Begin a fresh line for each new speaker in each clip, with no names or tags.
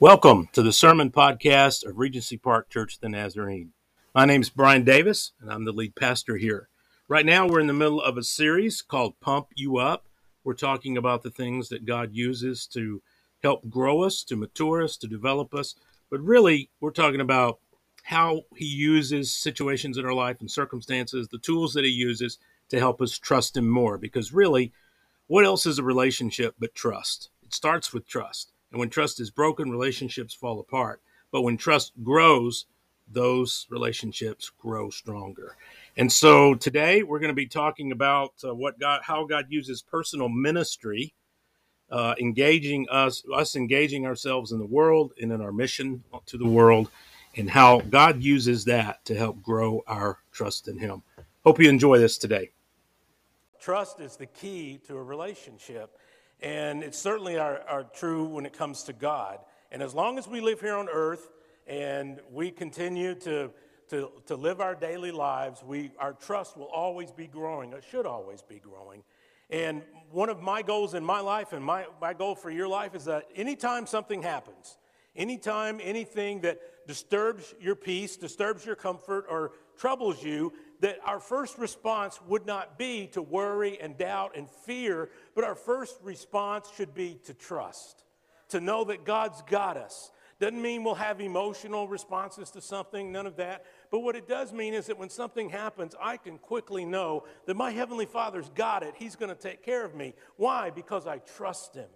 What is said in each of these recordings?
Welcome to the Sermon Podcast of Regency Park Church of the Nazarene. My name is Brian Davis, and I'm the lead pastor here. Right now, we're in the middle of a series called Pump You Up. We're talking about the things that God uses to help grow us, to mature us, to develop us. But really, we're talking about how He uses situations in our life and circumstances, the tools that He uses to help us trust Him more. Because really, what else is a relationship but trust? It starts with trust. And when trust is broken, relationships fall apart. But when trust grows, those relationships grow stronger. And so today we're going to be talking about uh, what God, how God uses personal ministry, uh, engaging us, us engaging ourselves in the world and in our mission to the world, and how God uses that to help grow our trust in Him. Hope you enjoy this today.
Trust is the key to a relationship. And it's certainly our, our true when it comes to God. And as long as we live here on earth and we continue to, to, to live our daily lives, we, our trust will always be growing. It should always be growing. And one of my goals in my life and my, my goal for your life is that anytime something happens, anytime anything that disturbs your peace, disturbs your comfort, or troubles you, that our first response would not be to worry and doubt and fear, but our first response should be to trust, to know that God's got us. Doesn't mean we'll have emotional responses to something, none of that. But what it does mean is that when something happens, I can quickly know that my Heavenly Father's got it. He's going to take care of me. Why? Because I trust Him.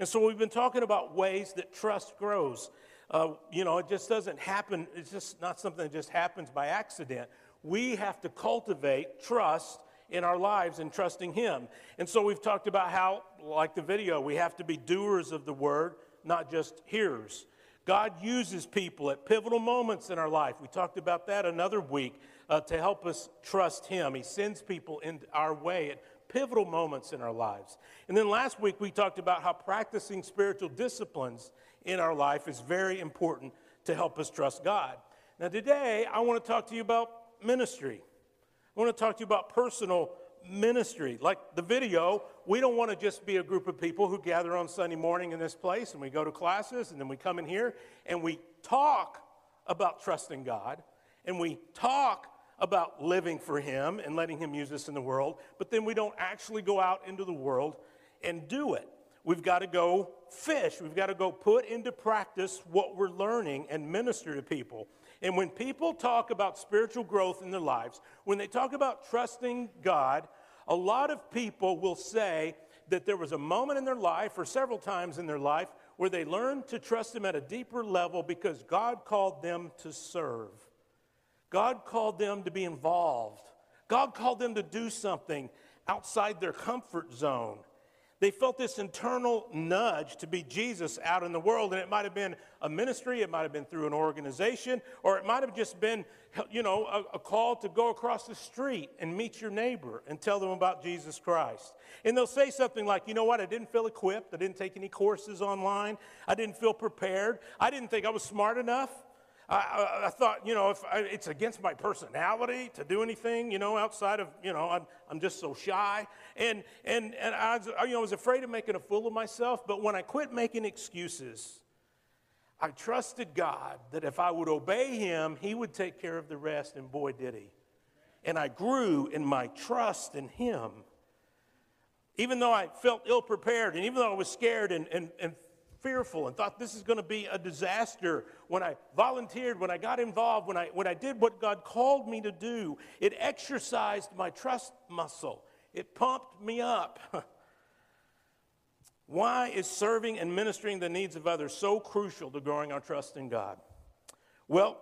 And so we've been talking about ways that trust grows. Uh, you know, it just doesn't happen, it's just not something that just happens by accident we have to cultivate trust in our lives and trusting Him. And so we've talked about how, like the video, we have to be doers of the word, not just hearers. God uses people at pivotal moments in our life. We talked about that another week uh, to help us trust Him. He sends people in our way at pivotal moments in our lives. And then last week we talked about how practicing spiritual disciplines in our life is very important to help us trust God. Now, today I want to talk to you about ministry. I want to talk to you about personal ministry. Like the video, we don't want to just be a group of people who gather on Sunday morning in this place and we go to classes and then we come in here and we talk about trusting God and we talk about living for Him and letting Him use us in the world, but then we don't actually go out into the world and do it. We've got to go fish. We've got to go put into practice what we're learning and minister to people. And when people talk about spiritual growth in their lives, when they talk about trusting God, a lot of people will say that there was a moment in their life, or several times in their life, where they learned to trust Him at a deeper level because God called them to serve. God called them to be involved. God called them to do something outside their comfort zone. They felt this internal nudge to be Jesus out in the world, and it might have been a ministry, it might have been through an organization, or it might have just been, you know, a, a, call to go across the street and meet your neighbor and tell them about Jesus Christ. And they'll say something like, you know what, I didn't feel equipped, I didn't take any courses online, I didn't feel prepared, I didn't think I was smart enough. I, I, thought, you know, if I, it's against my personality to do anything, you know, outside of, you know, I'm, I'm just so shy. And, and, and I, was, you know, I was afraid of making a fool of myself. But when I quit making excuses, I trusted God that if I would obey Him, He would take care of the rest. And boy, did He. And I grew in my trust in Him. Even though I felt ill prepared, and even though I was scared and, and, and fearful and thought this is going to be a disaster. When I volunteered, when I got involved, when I, when I did what God called me to do, it exercised my trust muscle. It pumped me up. Why is serving and ministering the needs of others so crucial to growing our trust in God? Well,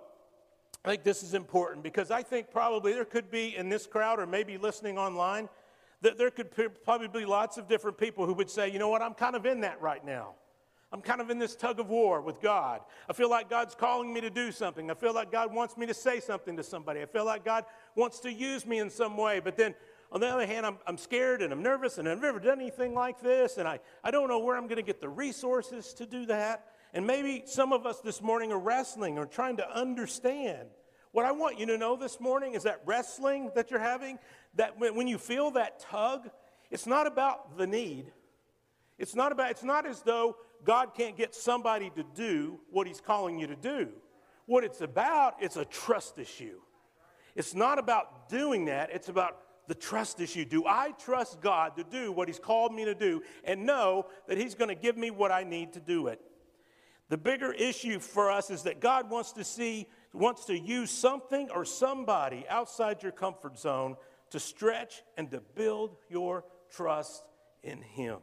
I think this is important because I think probably there could be in this crowd or maybe listening online that there could probably be lots of different people who would say, you know what, I'm kind of in that right now. I'm kind of in this tug of war with God. I feel like God's calling me to do something. I feel like God wants me to say something to somebody. I feel like God wants to use me in some way. But then on the other hand, I'm, I'm scared and I'm nervous and I've never done anything like this. And I, I don't know where I'm going to get the resources to do that. And maybe some of us this morning are wrestling or trying to understand. What I want you to know this morning is that wrestling that you're having, that when, you feel that tug, it's not about the need. It's not about, it's not as though God can't get somebody to do what He's calling you to do. What it's about, it's a trust issue. It's not about doing that, it's about the trust issue. Do I trust God to do what He's called me to do and know that He's going to give me what I need to do it? The bigger issue for us is that God wants to see, wants to use something or somebody outside your comfort zone to stretch and to build your trust in Him.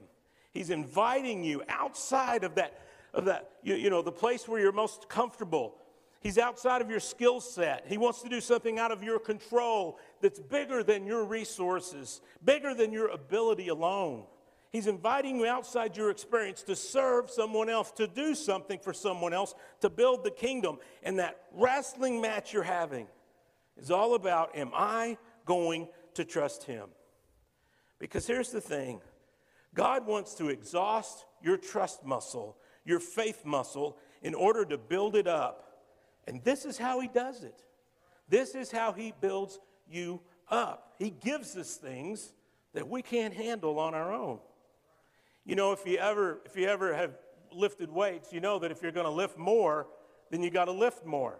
He's inviting you outside of that, of that you, you know, the place where you're most comfortable. He's outside of your skill set. He wants to do something out of your control that's bigger than your resources, bigger than your ability alone. He's inviting you outside your experience to serve someone else, to do something for someone else, to build the kingdom. And that wrestling match you're having is all about am I going to trust Him? Because here's the thing God wants to exhaust your trust muscle, your faith muscle, in order to build it up. And this is how He does it. This is how He builds you up. He gives us things that we can't handle on our own. You know, if you ever, if you ever have lifted weights, you know that if you're going to lift more, then you got to lift more.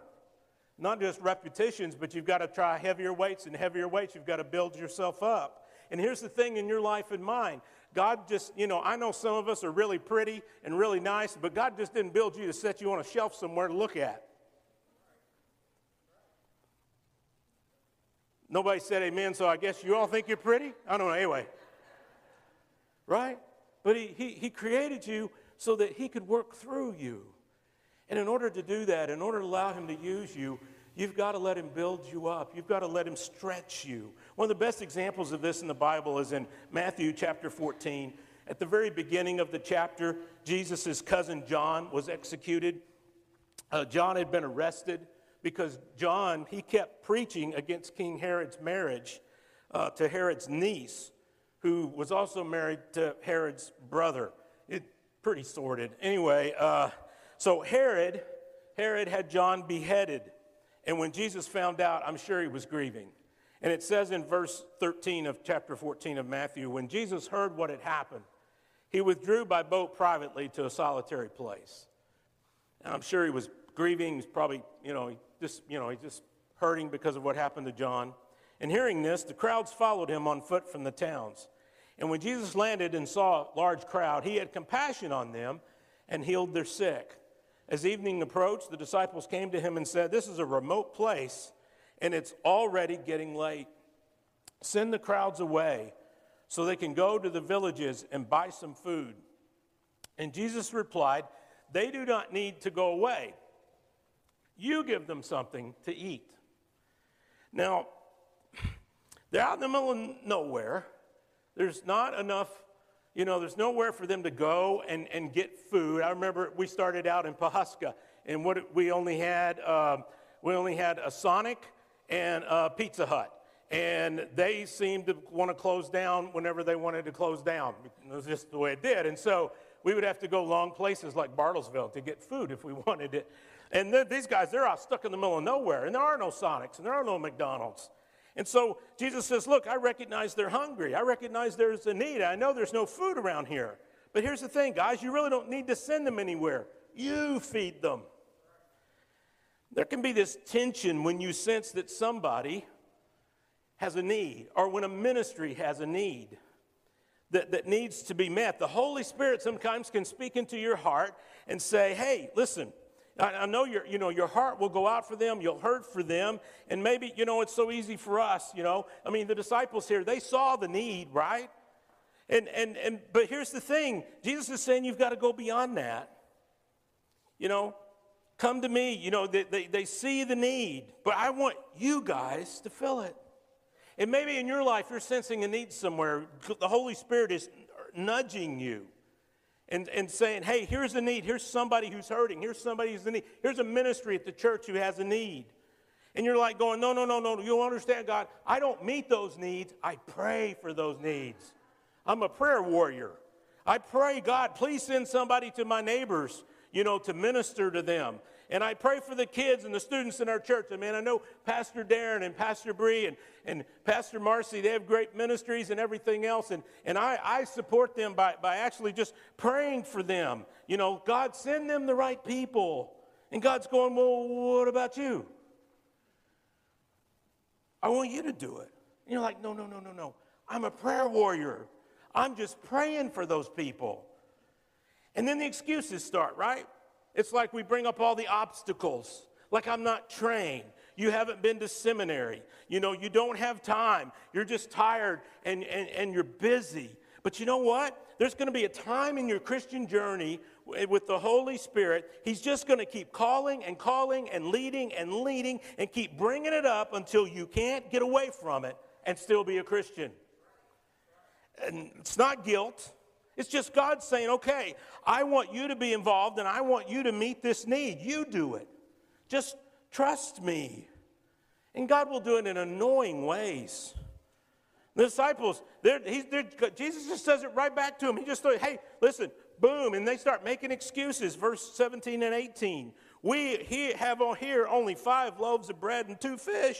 Not just repetitions, but you've got to try heavier weights and heavier weights. You've got to build yourself up. And here's the thing in your life and mine God just, you know, I know some of us are really pretty and really nice, but God just didn't build you to set you on a shelf somewhere to look at. Nobody said amen, so I guess you all think you're pretty? I don't know, anyway. Right? But he, he, he created you so that he could work through you. And in order to do that, in order to allow him to use you, you've got to let him build you up. You've got to let him stretch you. One of the best examples of this in the Bible is in Matthew chapter 14. At the very beginning of the chapter, Jesus' cousin John was executed. Uh, John had been arrested because John, he kept preaching against King Herod's marriage uh, to Herod's niece who was also married to Herod's brother. It pretty sordid. Anyway, uh, so Herod, Herod had John beheaded, and when Jesus found out, I'm sure he was grieving. And it says in verse 13 of chapter 14 of Matthew, when Jesus heard what had happened, he withdrew by boat privately to a solitary place. And I'm sure he was grieving. He's probably, you know, just, you know, he's just hurting because of what happened to John. And hearing this, the crowds followed him on foot from the towns. And when Jesus landed and saw a large crowd, he had compassion on them and healed their sick. As evening approached, the disciples came to him and said, This is a remote place, and it's already getting late. Send the crowds away so they can go to the villages and buy some food. And Jesus replied, They do not need to go away. You give them something to eat. Now, they're out in the middle of nowhere. There's not enough, you know, there's nowhere for them to go and, and get food. I remember we started out in Pawhuska, and what we only had, um, we only had a Sonic and a Pizza Hut. And they seemed to want to close down whenever they wanted to close down. It was just the way it did. And so we would have to go long places like Bartlesville to get food if we wanted it. And these guys, they're out stuck in the middle of nowhere, and there are no Sonics, and there are no McDonald's. And so Jesus says, Look, I recognize they're hungry. I recognize there's a need. I know there's no food around here. But here's the thing, guys you really don't need to send them anywhere. You feed them. There can be this tension when you sense that somebody has a need or when a ministry has a need that, that needs to be met. The Holy Spirit sometimes can speak into your heart and say, Hey, listen, I, know your, you know, your heart will go out for them, you'll hurt for them, and maybe, you know, it's so easy for us, you know. I mean, the disciples here, they saw the need, right? And, and, and, but here's the thing Jesus is saying you've got to go beyond that. You know, come to me. You know, they, they, they see the need, but I want you guys to fill it. And maybe in your life, you're sensing a need somewhere. The Holy Spirit is nudging you and, and saying, hey, here's a need. Here's somebody who's hurting. Here's somebody who's in need. Here's a ministry at the church who has a need. And you're like going, no, no, no, no. you don't understand, God. I don't meet those needs. I pray for those needs. I'm a prayer warrior. I pray, God, please send somebody to my neighbors, you know, to minister to them. And I pray for the kids and the students in our church. I mean, I know Pastor Darren and Pastor Bree and, and Pastor Marcy, they have great ministries and everything else. And, and I, I support them by, by actually just praying for them. You know, God, send them the right people. And God's going, well, what about you? I want you to do it. And you're like, no, no, no, no, no. I'm a prayer warrior. I'm just praying for those people. And then the excuses start, right? It's like we bring up all the obstacles. Like I'm not trained. You haven't been to seminary. You know, you don't have time. You're just tired and, and, and you're busy. But you know what? There's going to be a time in your Christian journey with the Holy Spirit. He's just going to keep calling and calling and leading and leading and keep bringing it up until you can't get away from it and still be a Christian. And it's not guilt. It's just God saying, okay, I want you to be involved and I want you to meet this need. You do it. Just trust me. And God will do it in annoying ways. The disciples, they're, they're, Jesus just says it right back to them. He just says, hey, listen, boom, and they start making excuses. Verse 17 and 18. We have on here only five loaves of bread and two fish.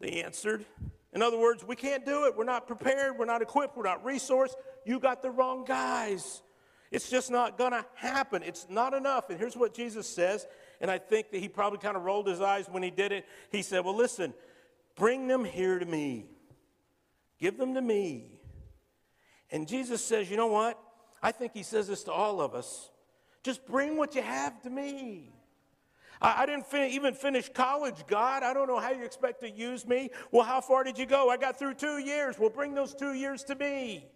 They answered. In other words, we can't do it. We're not prepared. We're not equipped. We're not resourced. You got the wrong guys. It's just not going to happen. It's not enough. And here's what Jesus says. And I think that he probably kind of rolled his eyes when he did it. He said, Well, listen, bring them here to me. Give them to me. And Jesus says, You know what? I think he says this to all of us. Just bring what you have to me. I, didn't fin- even finish college, God. I don't know how you expect to use me. Well, how far did you go? I got through two years. Well, bring those two years to me,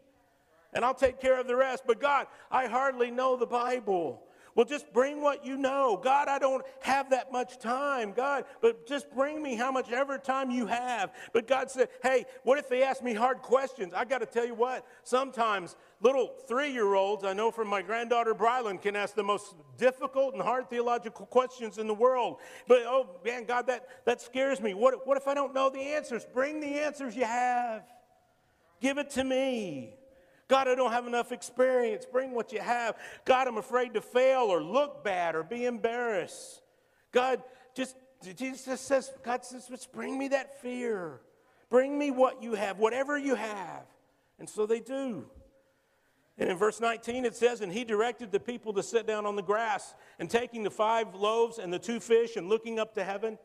and I'll take care of the rest. But God, I hardly know the Bible. Well, just bring what you know. God, I don't have that much time. God, but just bring me how much ever time you have. But God said, hey, what if they ask me hard questions? I got to tell you what, sometimes little three year olds, I know from my granddaughter Brylan, can ask the most difficult and hard theological questions in the world. But oh, man, God, that, that scares me. What, what if I don't know the answers? Bring the answers you have, give it to me. God, I don't have enough experience. Bring what you have. God, I'm afraid to fail or look bad or be embarrassed. God, just, Jesus says, God says, just bring me that fear. Bring me what you have, whatever you have. And so they do. And in verse 19 it says, And he directed the people to sit down on the grass, and taking the five loaves and the two fish, and looking up to heaven,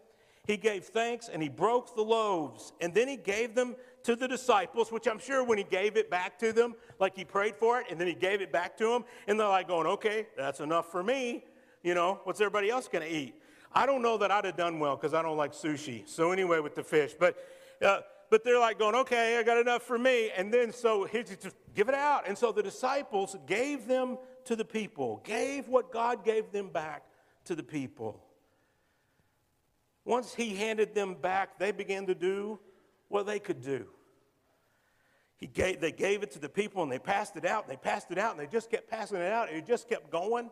he gave thanks and he broke the loaves. And then he gave them to the disciples, which I'm sure when he gave it back to them, like he prayed for it, and then he gave it back to them, and they're like going, okay, that's enough for me. You know, what's everybody else going to eat? I don't know that I'd have done well because I don't like sushi. So anyway, with the fish, but uh, but they're like going, okay, I got enough for me, and then so here's just give it out. And so the disciples gave them to the people, gave what God gave them back to the people. Once he handed them back, they began to do what they could do. He gave, they gave it to the people and they passed it out and they passed it out and they just kept passing it out. It just kept going.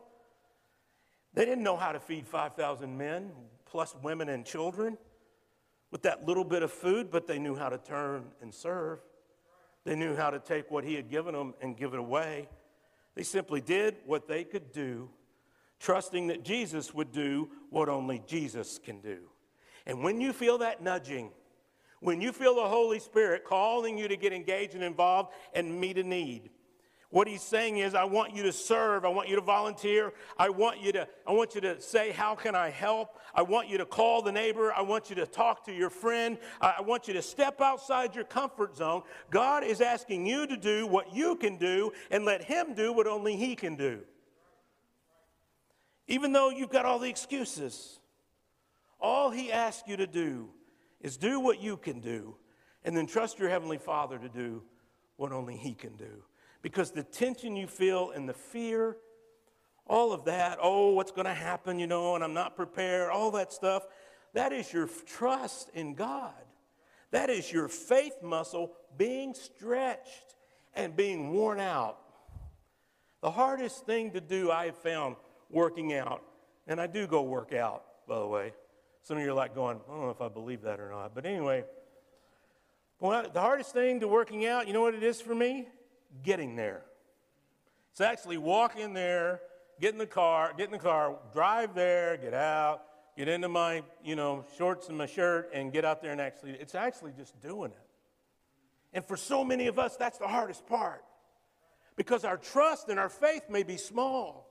They didn't know how to feed 5,000 men, plus women and children, with that little bit of food, but they knew how to turn and serve. They knew how to take what he had given them and give it away. They simply did what they could do, trusting that Jesus would do what only Jesus can do. And when you feel that nudging, when you feel the Holy Spirit calling you to get engaged and involved and meet a need, what he's saying is, I want you to serve. I want you to volunteer. I want you to, I want you to say, How can I help? I want you to call the neighbor. I want you to talk to your friend. I want you to step outside your comfort zone. God is asking you to do what you can do and let him do what only he can do. Even though you've got all the excuses, all he asks you to do is do what you can do and then trust your Heavenly Father to do what only He can do. Because the tension you feel and the fear, all of that, oh, what's going to happen, you know, and I'm not prepared, all that stuff, that is your trust in God. That is your faith muscle being stretched and being worn out. The hardest thing to do, I have found working out, and I do go work out, by the way. Some of you are like going, I don't know if I believe that or not. But anyway, well, the hardest thing to working out, you know what it is for me? Getting there. It's actually walking there, get in the car, get in the car, drive there, get out, get into my, you know, shorts and my shirt and get out there and actually, it's actually just doing it. And for so many of us, that's the hardest part because our trust and our faith may be small.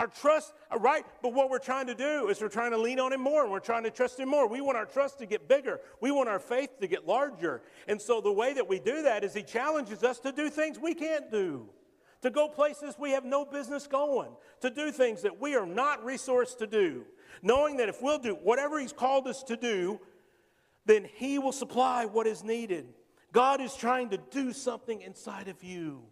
Our trust, uh, right? But what we're trying to do is we're trying to lean on Him more and we're trying to trust Him more. We want our trust to get bigger. We want our faith to get larger. And so the way that we do that is He challenges us to do things we can't do, to go places we have no business going, to do things that we are not resourced to do, knowing that if we'll do whatever He's called us to do, then He will supply what is needed. God is trying to do something inside of you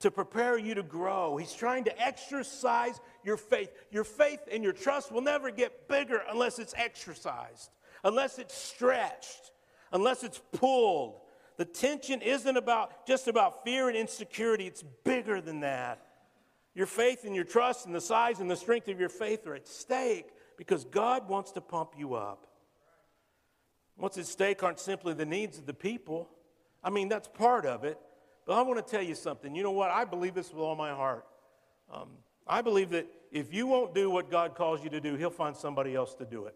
to prepare you to grow. He's trying to exercise your faith. Your faith and your trust will never get bigger unless it's exercised, unless it's stretched, unless it's pulled. The tension isn't about just about fear and insecurity, it's bigger than that. Your faith and your trust and the size and the strength of your faith are at stake because God wants to pump you up. What's at stake aren't simply the needs of the people. I mean, that's part of it. But I want to tell you something. You know what? I believe this with all my heart. Um, I believe that if you won't do what God calls you to do, He'll find somebody else to do it.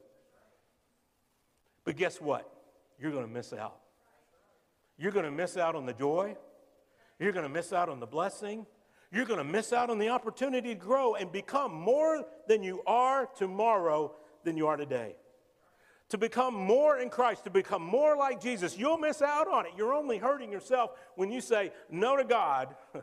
But guess what? You're going to miss out. You're going to miss out on the joy. You're going to miss out on the blessing. You're going to miss out on the opportunity to grow and become more than you are tomorrow than you are today to become more in Christ, to become more like Jesus, you'll miss out on it. You're only hurting yourself when you say no to God.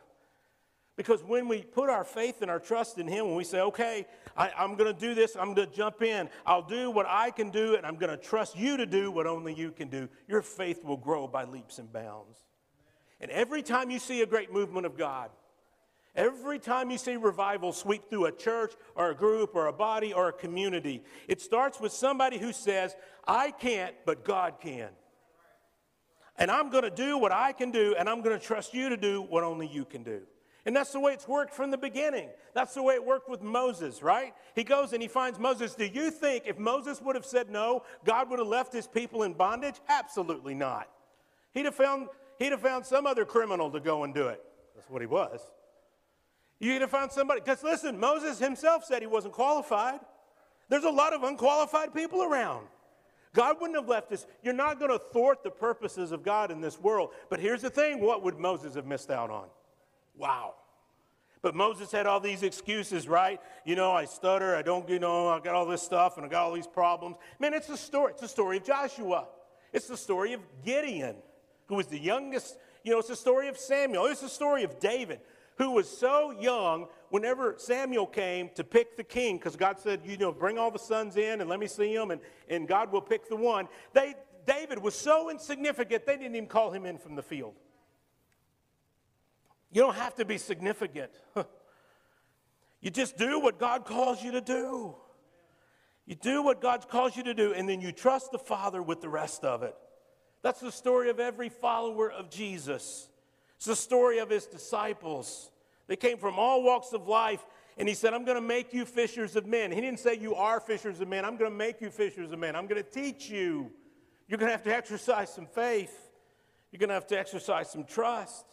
because when we put our faith and our trust in Him, when we say, okay, I, am going to do this, I'm going to jump in, I'll do what I can do, and I'm going to trust you to do what only you can do, your faith will grow by leaps and bounds. And every time you see a great movement of God, Every time you see revival sweep through a church or a group or a body or a community, it starts with somebody who says, I can't, but God can. And I'm going to do what I can do, and I'm going to trust you to do what only you can do. And that's the way it's worked from the beginning. That's the way it worked with Moses, right? He goes and he finds Moses. Do you think if Moses would have said no, God would have left his people in bondage? Absolutely not. He'd have found, he'd have found some other criminal to go and do it. That's what he was. You're going to find somebody. Because listen, Moses himself said he wasn't qualified. There's a lot of unqualified people around. God wouldn't have left us. You're not going to thwart the purposes of God in this world. But here's the thing what would Moses have missed out on? Wow. But Moses had all these excuses, right? You know, I stutter, I don't, you know, I got all this stuff and I got all these problems. Man, it's a story. It's the story of Joshua. It's the story of Gideon, who was the youngest. You know, it's the story of Samuel. It's the story of David who was so young whenever Samuel came to pick the king, because God said, you know, bring all the sons in and let me see them, and, and God will pick the one. They, David was so insignificant, they didn't even call him in from the field. You don't have to be significant. you just do what God calls you to do. You do what God calls you to do, and then you trust the Father with the rest of it. That's the story of every follower of Jesus. It's the story of his disciples. They came from all walks of life, and he said, I'm going to make you fishers of men. He didn't say you are fishers of men. I'm going to make you fishers of men. I'm going to teach you. You're going to have to exercise some faith. You're going to have to exercise some trust.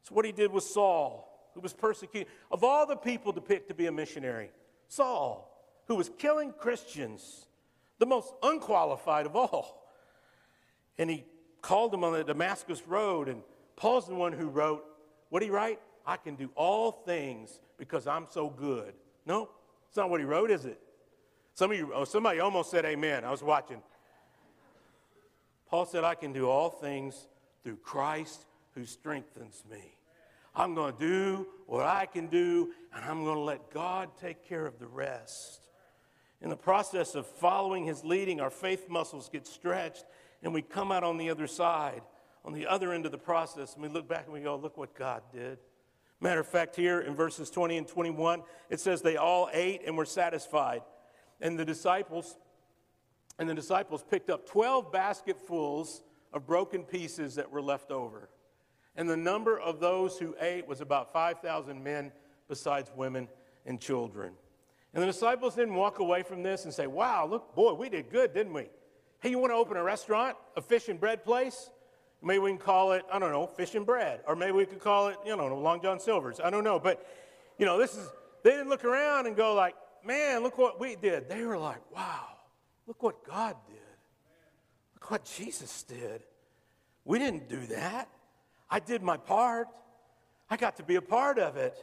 It's what he did with Saul, who was persecuted. Of all the people to pick to be a missionary, Saul, who was killing Christians, the most unqualified of all. And he called him on the Damascus Road and Paul's the one who wrote, what did he write? I can do all things because I'm so good. No, it's not what he wrote, is it? Some of you, oh, somebody almost said amen. I was watching. Paul said, I can do all things through Christ who strengthens me. I'm going to do what I can do, and I'm going to let God take care of the rest. In the process of following his leading, our faith muscles get stretched, and we come out on the other side on the other end of the process and we look back and we go, look what God did. Matter of fact, here in verses 20 and 21, it says they all ate and were satisfied. And the disciples, and the disciples picked up 12 basketfuls of broken pieces that were left over. And the number of those who ate was about 5,000 men, besides women and children. And the disciples didn't walk away from this and say, Wow, look, boy, we did good, didn't we? Hey, you want to open a restaurant, a fish and bread place? Maybe we can call it, I don't know, fish and bread. Or maybe we could call it, you know, Long John Silver's. I don't know. But, you know, this is, they didn't look around and go like, man, look what we did. They were like, wow, look what God did. Look what Jesus did. We didn't do that. I did my part. I got to be a part of it.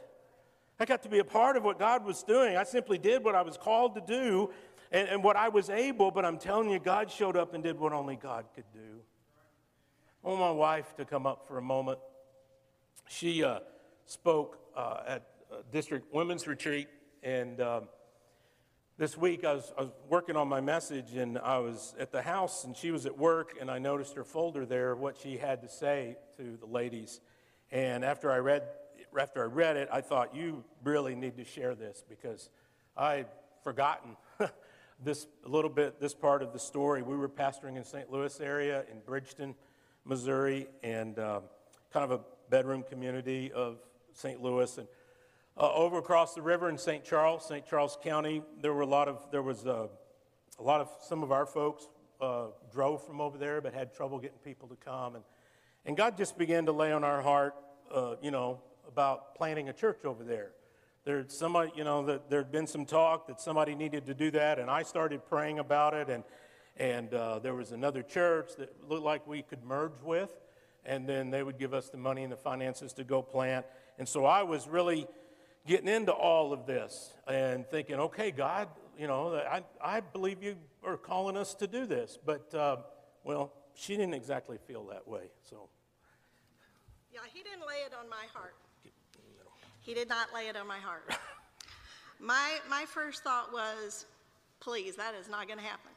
I got to be a part of what God was doing. I simply did what I was called to do and, and what I was able, but I'm telling you, God showed up and did what only God could do. I want my wife to come up for a moment. She uh, spoke uh, at district women's retreat, and um, this week I was, I was working on my message, and I was at the house, and she was at work, and I noticed her folder there, what she had to say to the ladies. And after I read, after I read it, I thought you really need to share this because I'd forgotten this a little bit, this part of the story. We were pastoring in St. Louis area in Bridgeton, Missouri, and um, kind of a bedroom community of St. Louis. And uh, over across the river in St. Charles, St. Charles County, there were a lot of there was uh, a lot of some of our folks uh, drove from over there, but had trouble getting people to come, and and God just began to lay on our heart, uh, you know, about planting a church over there. There, somebody, you know, that there'd been some talk that somebody needed to do that, and I started praying about it, and and uh, there was another church that looked like we could merge with, and then they would give us the money and the finances to go plant. And so I was really getting into all of this and thinking, okay, God, you know, I, I believe you are calling us to do this. But, uh, well, she didn't exactly feel that way, so.
Yeah, he didn't lay it on my heart. He did not lay it on my heart. my, my first thought was, please, that is not going to happen.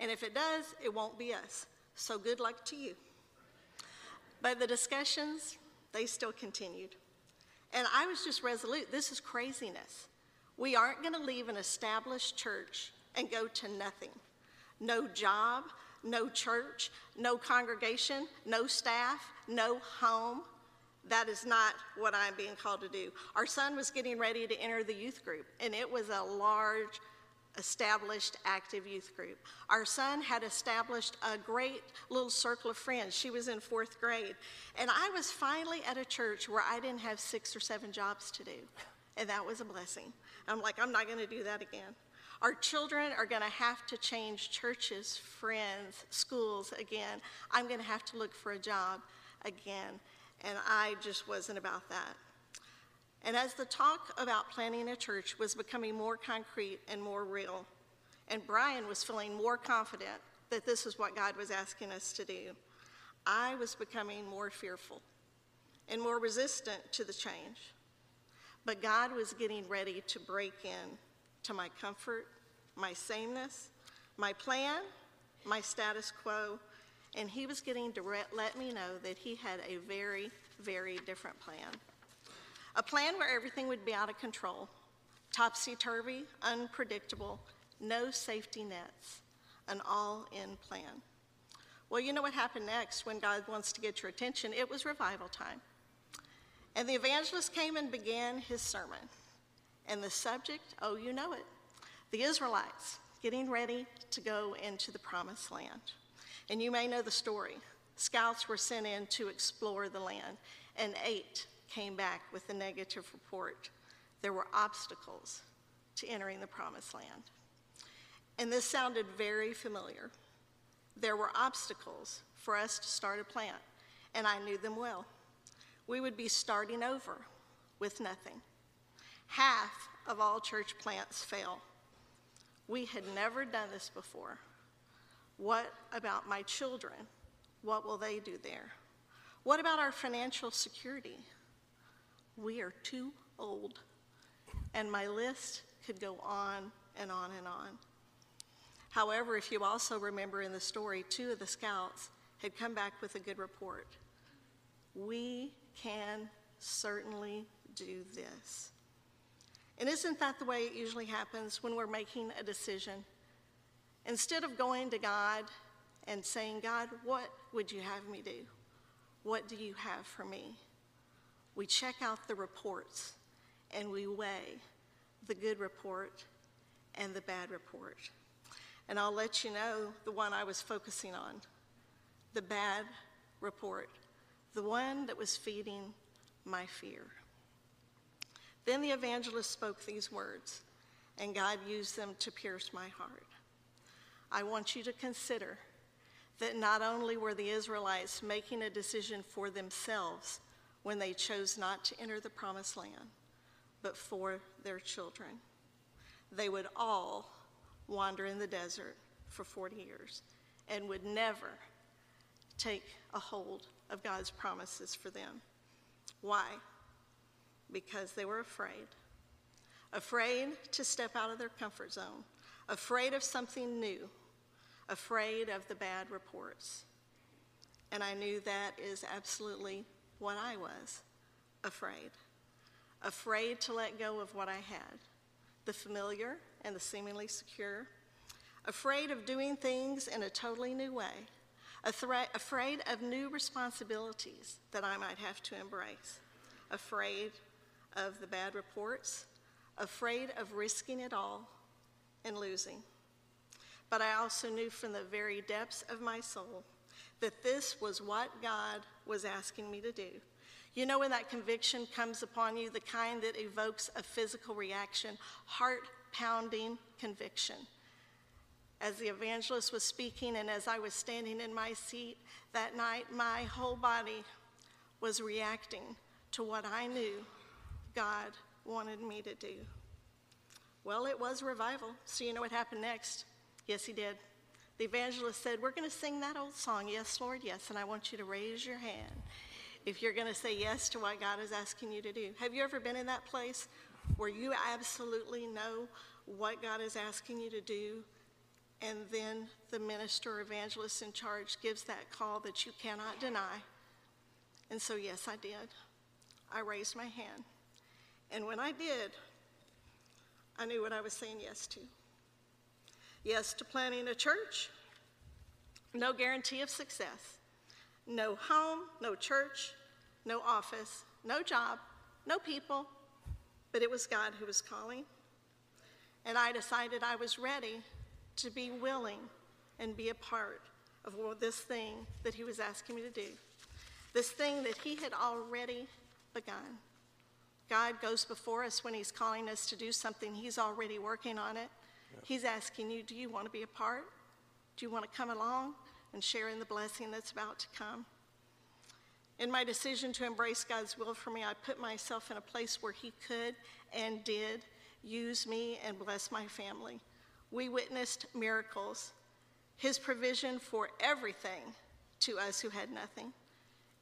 And if it does, it won't be us. So good luck to you. But the discussions, they still continued. And I was just resolute this is craziness. We aren't going to leave an established church and go to nothing. No job, no church, no congregation, no staff, no home. That is not what I'm being called to do. Our son was getting ready to enter the youth group, and it was a large established active youth group. Our son had established a great little circle of friends. She was in fourth grade. And I was finally at a church where I didn't have six or seven jobs to do. And that was a blessing. I'm like, I'm not going to do that again. Our children are going to have to change churches, friends, schools again. I'm going to have to look for a job again. And I just wasn't about that. And as the talk about planning a church was becoming more concrete and more real, and Brian was feeling more confident that this is what God was asking us to do, I was becoming more fearful and more resistant to the change. But God was getting ready to break in to my comfort, my sameness, my plan, my status quo, and He was getting to let me know that He had a very, very different plan. A plan where everything would be out of control, topsy turvy, unpredictable, no safety nets, an all in plan. Well, you know what happened next when God wants to get your attention? It was revival time. And the evangelist came and began his sermon. And the subject, oh, you know it the Israelites getting ready to go into the promised land. And you may know the story. Scouts were sent in to explore the land, and eight came back with a negative report. There were obstacles to entering the promised land. And this sounded very familiar. There were obstacles for us to start a plant, and I knew them well. We would be starting over with nothing. Half of all church plants fail. We had never done this before. What about my children? What will they do there? What about our financial security? We are too old. And my list could go on and on and on. However, if you also remember in the story, two of the scouts had come back with a good report. We can certainly do this. And isn't that the way it usually happens when we're making a decision? Instead of going to God and saying, God, what would you have me do? What do you have for me? We check out the reports and we weigh the good report and the bad report. And I'll let you know the one I was focusing on the bad report, the one that was feeding my fear. Then the evangelist spoke these words, and God used them to pierce my heart. I want you to consider that not only were the Israelites making a decision for themselves when they chose not to enter the promised land, but for their children. They would all wander in the desert for 40 years and would never take a hold of God's promises for them. Why? Because they were afraid. Afraid to step out of their comfort zone, afraid of something new, afraid of the bad reports. And I knew that is absolutely what I was afraid. Afraid to let go of what I had the familiar and the seemingly secure. Afraid of doing things in a totally new way. afraid of new responsibilities that I might have to embrace. Afraid of the bad reports. Afraid of risking it all and losing. But I also knew from the very depths of my soul that this was what God was asking me to do. You know, when that conviction comes upon you, the kind that evokes a physical reaction, heart pounding conviction. As the evangelist was speaking, and as I was standing in my seat that night, my whole body was reacting to what I knew God wanted me to do. Well, it was revival. So, you know what happened next? Yes, he did. The evangelist said, We're going to sing that old song, Yes, Lord, Yes, and I want you to raise your hand if you're going to say yes to what God is asking you to do. Have you ever been in that place where you absolutely know what God is asking you to do, and then the minister evangelist in charge gives that call that you cannot deny? And so, yes, I did. I raised my hand. And when I did, I knew what I was saying yes to. Yes to planning a church, no guarantee of success. No home, no church, no office, no job, no people, but it was God who was calling. And I decided I was ready to be willing and be a part of this thing that He was asking me to do, this thing that He had already begun. God goes before us when He's calling us to do something, He's already working on it. He's asking you, do you want to be a part? Do you want to come along and share in the blessing that's about to come? In my decision to embrace God's will for me, I put myself in a place where He could and did use me and bless my family. We witnessed miracles, His provision for everything to us who had nothing.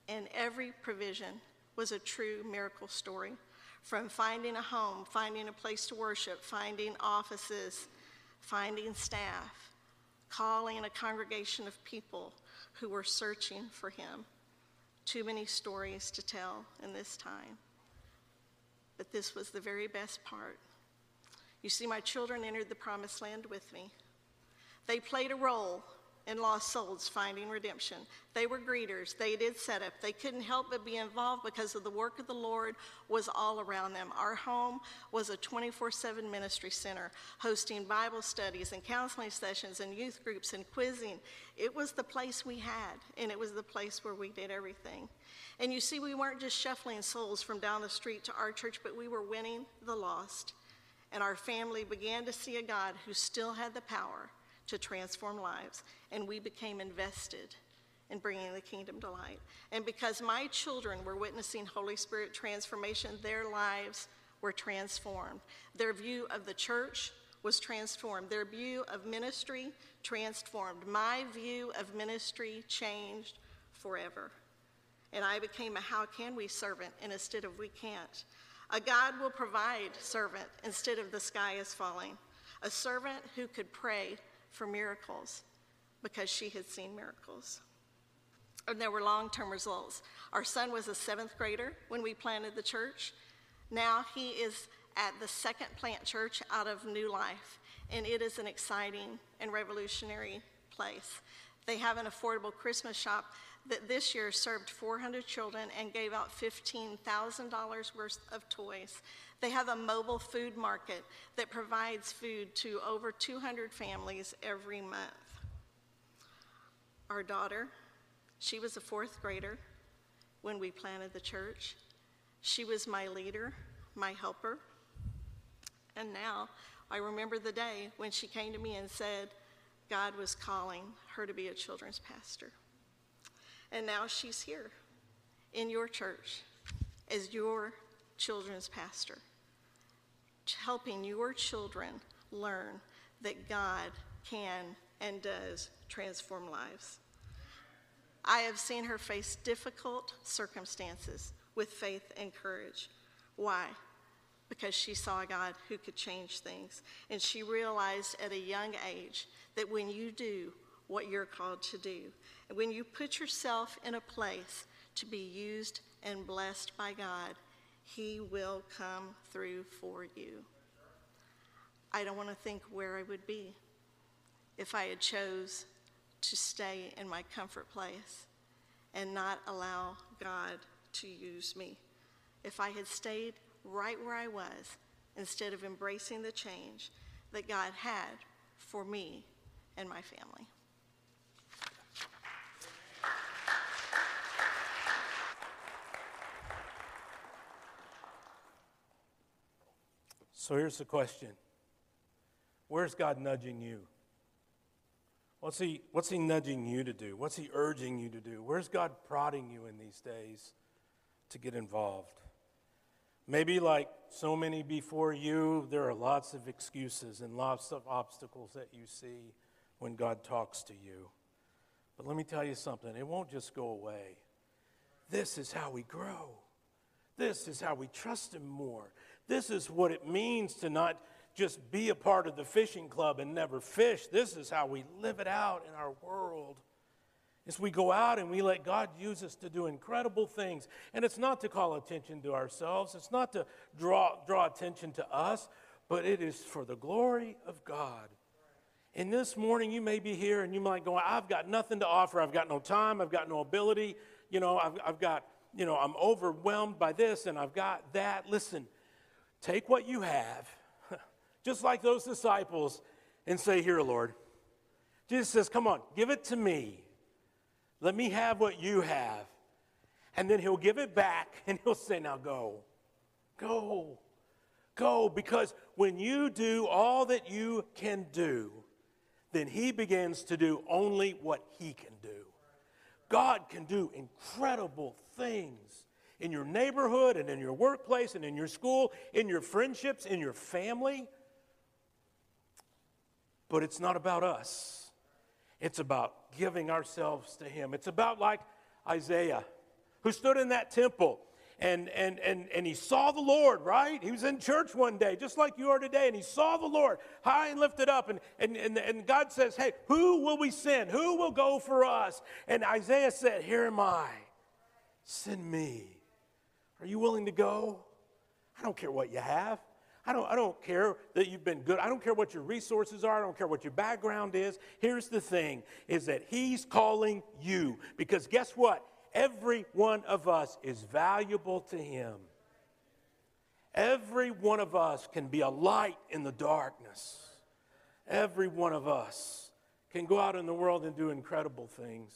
And every provision was a true miracle story from finding a home, finding a place to worship, finding offices, finding staff, calling a congregation of people who were searching for him. Too many stories to tell in this time. But this was the very best part. You see, my children entered the promised land with me. They played a role and lost souls finding redemption. They were greeters. They did setup. They couldn't help but be involved because of the work of the Lord was all around them. Our home was a 24/7 ministry center, hosting Bible studies and counseling sessions and youth groups and quizzing. It was the place we had, and it was the place where we did everything. And you see, we weren't just shuffling souls from down the street to our church, but we were winning the lost. And our family began to see a God who still had the power to transform lives, and we became invested in bringing the kingdom to light. And because my children were witnessing Holy Spirit transformation, their lives were transformed. Their view of the church was transformed. Their view of ministry transformed. My view of ministry changed forever. And I became a how can we servant instead of we can't. A God will provide servant instead of the sky is falling. A servant who could pray for miracles because she had seen miracles. And there were long term results. Our son was a seventh grader when we planted the church. Now he is at the second plant church out of New Life, and it is an exciting and revolutionary place. They have an affordable Christmas shop that this year served 400 children and gave out $15,000 worth of toys. They have a mobile food market that provides food to over 200 families every month. Our daughter, she was a fourth grader when we planted the church. She was my leader, my helper. And now I remember the day when she came to me and said God was calling her to be a children's pastor. And now she's here in your church as your children's pastor, helping your children learn that God can and does transform lives. I have seen her face difficult circumstances with faith and courage. Why? Because she saw God who could change things. And she realized at a young age that when you do what you're called to do, and when you put yourself in a place to be used and blessed by God, He will come through for you. I don't want to think where I would be if I had chose to stay in my comfort place and not allow God to use me. If I had stayed right where I was instead of embracing the change that God had for me and my family.
So here's the question Where's God nudging you? What's he, what's he nudging you to do? What's he urging you to do? Where's God prodding you in these days to get involved? Maybe, like so many before you, there are lots of excuses and lots of obstacles that you see when God talks to you. But let me tell you something it won't just go away. This is how we grow. This is how we trust Him more. This is what it means to not just be a part of the fishing club and never fish. This is how we live it out in our world. As we go out and we let God use us to do incredible things. And it's not to call attention to ourselves, it's not to draw, draw attention to us, but it is for the glory of God. And this morning you may be here and you might go, I've got nothing to offer. I've got no time. I've got no ability. You know, I've, I've got, you know, I'm overwhelmed by this and I've got that. Listen, take what you have, just like those disciples, and say, Here, Lord. Jesus says, Come on, give it to me. Let me have what you have. And then he'll give it back and he'll say, Now go. Go. Go. Because when you do all that you can do, then he begins to do only what he can do. God can do incredible things in your neighborhood and in your workplace and in your school, in your friendships, in your family. But it's not about us. It's about giving ourselves to Him. It's about like Isaiah, who stood in that temple and, and, and, and he saw the Lord, right? He was in church one day, just like you are today, and he saw the Lord high and lifted up. And, and, and, and God says, Hey, who will we send? Who will go for us? And Isaiah said, Here am I. Send me. Are you willing to go? I don't care what you have. I don't, I don't care that you've been good. I don't care what your resources are. I don't care what your background is. Here's the thing is that he's calling you because guess what? Every one of us is valuable to him. Every one of us can be a light in the darkness. Every one of us can go out in the world and do incredible things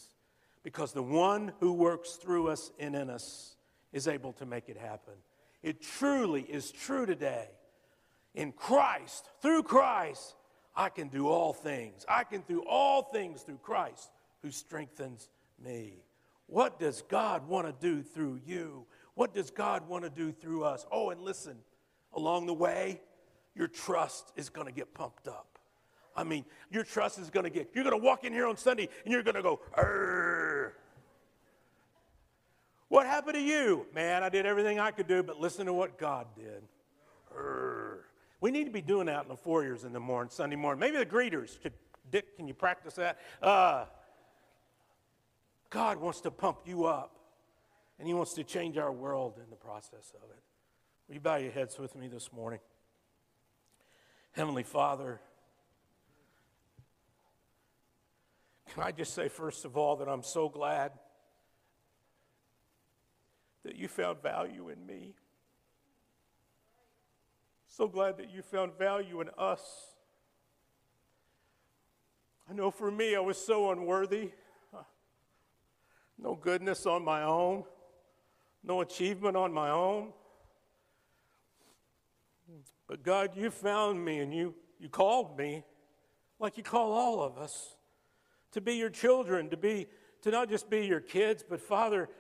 because the one who works through us and in us is able to make it happen. It truly is true today. In Christ, through Christ, I can do all things. I can do all things through Christ who strengthens me. What does God want to do through you? What does God want to do through us? Oh, and listen, along the way, your trust is going to get pumped up. I mean, your trust is going to get, you're going to walk in here on Sunday and you're going to go, Arr. What happened to you? Man, I did everything I could do, but listen to what God did. Arr. We need to be doing that in the foyers in the morning, Sunday morning. Maybe the greeters could, Dick, can you practice that? Uh, God wants to pump you up, and He wants to change our world in the process of it. Will you bow your heads with me this morning? Heavenly Father, can I just say, first of all, that I'm so glad that you found value in me. So glad that you found value in us. I know for me, I was so unworthy. No goodness on my own, no achievement on my own. But God, you found me and you, you called me, like you call all of us, to be your children, to be to not just be your kids, but Father,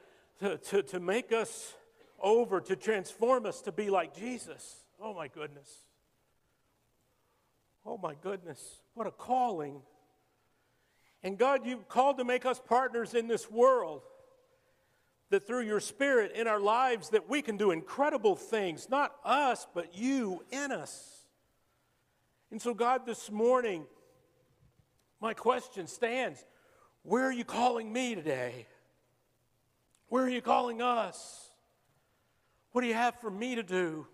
to, to, to make us over, to transform us to be like Jesus. Oh my goodness. Oh my goodness. What a calling. And God, you've called to make us partners in this world. That through your spirit in our lives that we can do incredible things, not us, but you in us. And so God, this morning, my question stands, where are you calling me today? Where are you calling us? What do you have for me to do?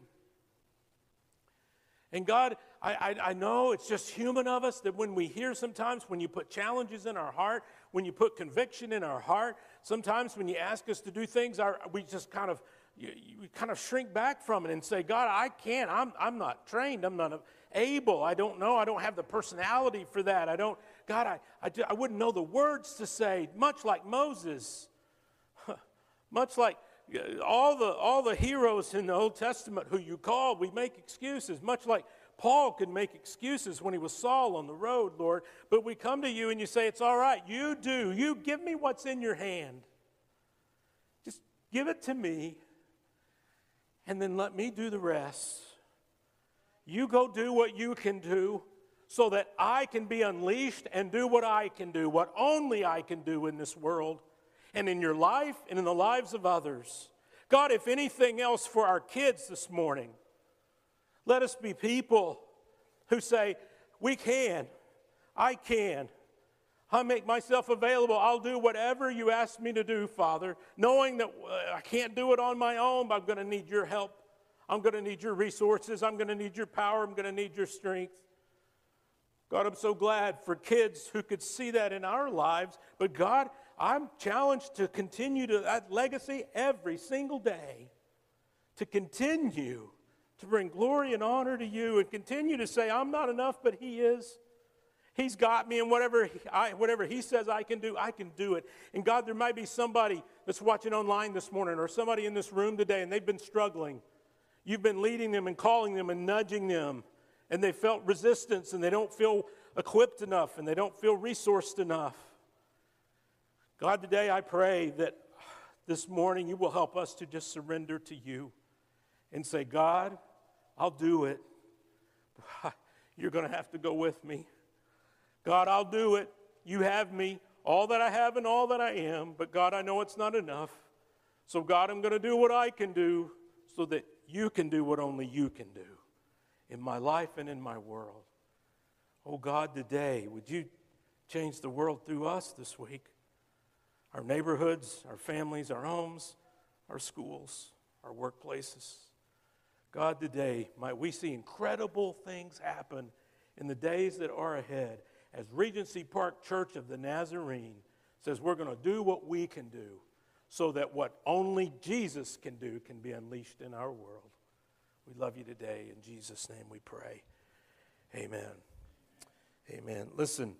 And God, I, I, I, know it's just human of us that when we hear sometimes, when you put challenges in our heart, when you put conviction in our heart, sometimes when you ask us to do things, our, we just kind of you, you kind of shrink back from it and say, God, I can't. I'm, I'm not trained. I'm not able. I don't know. I don't have the personality for that. I don't, God, I, I, I wouldn't know the words to say, much like Moses, much like uh, all the, all the heroes in the Old Testament who you call, we make excuses, much like Paul could make excuses when he was Saul on the road, Lord. But we come to you and you say, It's all right. You do. You give me what's in your hand. Just give it to me, and then let me do the rest. You go do what you can do so that I can be unleashed and do what I can do, what only I can do in this world and in your life and in the lives of others. God, if anything else for our kids this morning, let us be people who say, We can, I can. I make myself available. I'll do whatever you ask me to do, Father, knowing that uh, I can't do it on my own, but I'm going to need your help. I'm going to need your resources. I'm going to need your power. I'm going to need your strength. God, I'm so glad for kids who could see that in our lives. But God, I'm challenged to continue to that legacy every single day, to continue to bring glory and honor to you and continue to say, I'm not enough, but He is. He's got me, and whatever, I, whatever He says I can do, I can do it. And God, there might be somebody that's watching online this morning or somebody in this room today, and they've been struggling. You've been leading them and calling them and nudging them and they felt resistance and they don't feel equipped enough and they don't feel resourced enough. God, today I pray that this morning you will help us to just surrender to you and say, God, I'll do it. You're going to have to go with me. God, I'll do it. You have me, all that I have and all that I am, but God, I know it's not enough. So, God, I'm going to do what I can do so that you can do what only you can do in my life and in my world. Oh God, today, would you change the world through us this week? Our neighborhoods, our families, our homes, our schools, our workplaces. God, today, might we see incredible things happen in the days that are ahead as Regency Park Church of the Nazarene says we're going to do what we can do so that what only Jesus can do can be unleashed in our world. We love you today. In Jesus' name we pray. Amen. Amen. Listen.